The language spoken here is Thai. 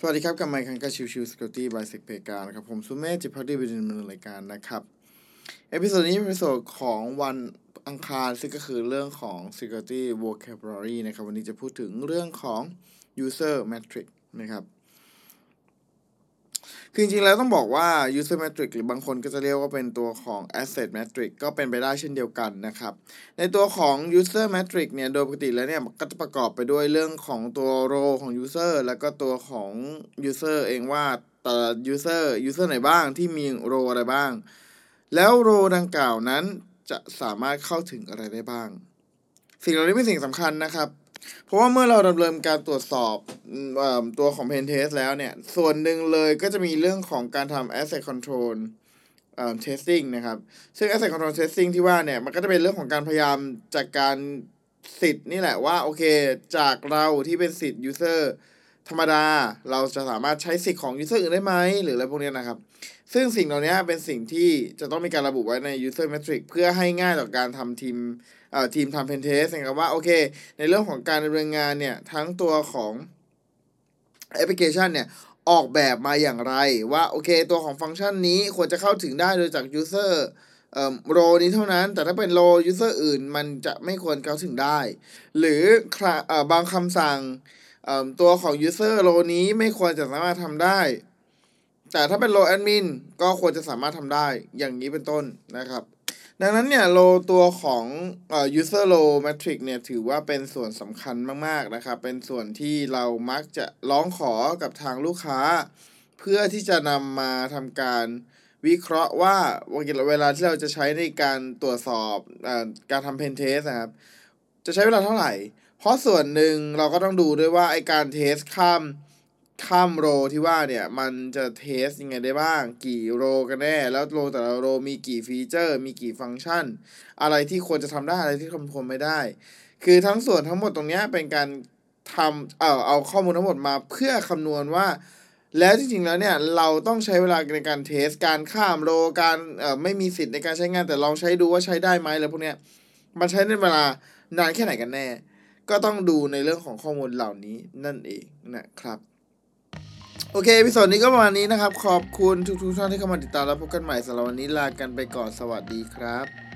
สวัสดีครับกลับมาอีกครั้งกับชิวชิว security by เซกเพกานะครับผมสุเม่จิพักดีเป็นดำเนินรายการนะครับ episode นี้เป็น episode ของวันอังคารซึ่งก็คือเรื่องของ security vocabulary นะครับ วันนี้จะพูดถึงเรื่องของ user metric นะครับ คือจริงๆแล้วต้องบอกว่า user metric หรือบางคนก็จะเรียกว่าเป็นตัวของ asset metric ก็เป็นไปได้เช่นเดียวกันนะครับ ในตัวของ user metric เนี่ย โดยปกติแล้วเนี่ยก็จะประกอบไปด้วยเรื่องของตัว role ของ user แล้วก็ตัวของ user เองว่าแต่ user user ไหนบ้างที่มี role อะไรบ้าง แล้ว role ดังกล่าวนั้นจะสามารถเข้าถึงอะไรได้บ้าง สิ่งเหล่านี้เป็นสิ่งสำคัญนะครับ เพราะว่าเมื่อเราดำเนินการตรวจสอบอตัวของ Pen Test แล้วเนี่ย ส่วนหนึ่งเลยก็จะมีเรื่องของการทำ Asset Control เอ่อ testing นะครับ ซึ่ง Asset Control Testing ที่ว่าเนี่ย มันก็จะเป็นเรื่องของการพยายามจากการสิทธิ์นี่แหละว่า โอเค จากเราที่เป็นสิทธิ์ user ธรรมดาเราจะสามารถใช้สิทธิ์ของ user อื่นได้ไหมหรืออะไรพวกนี้นะครับ ซึ่งสิ่งเหล่านี้เป็นสิ่งที่จะต้องมีการระบุไว้ใน user metric เพื่อให้ง่ายต่อการทำทีมเอ่อทีมทำ pen test นะครับว่าโอเค ในเรื่องของการดำเนินงานเนี่ย ทั้งตัวของแอปพลิเคชันเนี่ย ออกแบบมาอย่างไรว่าโอเค ตัวของฟังก์ชันนี้ควรจะเข้าถึงได้โดยจาก user เอ่อโรนี้เท่านั้น แต่ถ้าเป็นโร user อื่นมันจะไม่ควรเข้าถึงได้ หรือคราเอ่อบางคำสั่ง ตัวของ user โรนี้ไม่ควรจะสามารถทำได้ แต่ถ้าเป็นโลแอดมินก็ควรจะสามารถทำได้อย่างนี้เป็นต้นนะครับ ดังนั้นเนี่ยโลตัวของเอ่อ user low metric เนี่ยถือว่าเป็นส่วนสำคัญมากๆนะครับ เป็นส่วนที่เรามักจะร้องขอกับทางลูกค้า เพื่อที่จะนำมาทำการวิเคราะห์ว่าเวลาที่เราจะใช้ในการตรวจสอบอการทำ pen test นะครับ จะใช้เวลาเท่าไหร่ เพราะส่วนหนึ่งเราก็ต้องดูด้วยว่าไอการเทสข้ามข้ามโรที่ว่าเนี่ยมันจะเทสยังไงได้บ้าง กี่โรกันแน่ แล้วโรแต่ละโรมีกี่ฟีเจอร์ มีกี่ฟังก์ชัน อะไรที่ควรจะทำได้อะไรที่ทำควรไม่ได้ คือทั้งส่วนทั้งหมดตรงเนี้ยเป็นการทำเอาเอาข้อมูลทั้งหมดมาเพื่อคำนวณว่า แล้วจริงๆแล้วเนี่ยเราต้องใช้เวลาในการเทสการข้ามโรการเอ่อไม่มีสิทธิ์ในการใช้งานแต่ลองใช้ดูว่าใช้ได้ไหมอะไรพวกเนี้ยมันใช้ในเวลานานแค่ไหนกันแน่ ก็ต้องดูในเรื่องของข้อมูลเหล่านี้นั่นเองนะครับ โอเคพิโซดนี้ก็ประมาณนี้นะครับ ขอบคุณทุกๆท่านที่เข้ามาติดตามแล้วพบกันใหม่สำหรับวันนี้ลากันไปก่อนสวัสดีครับ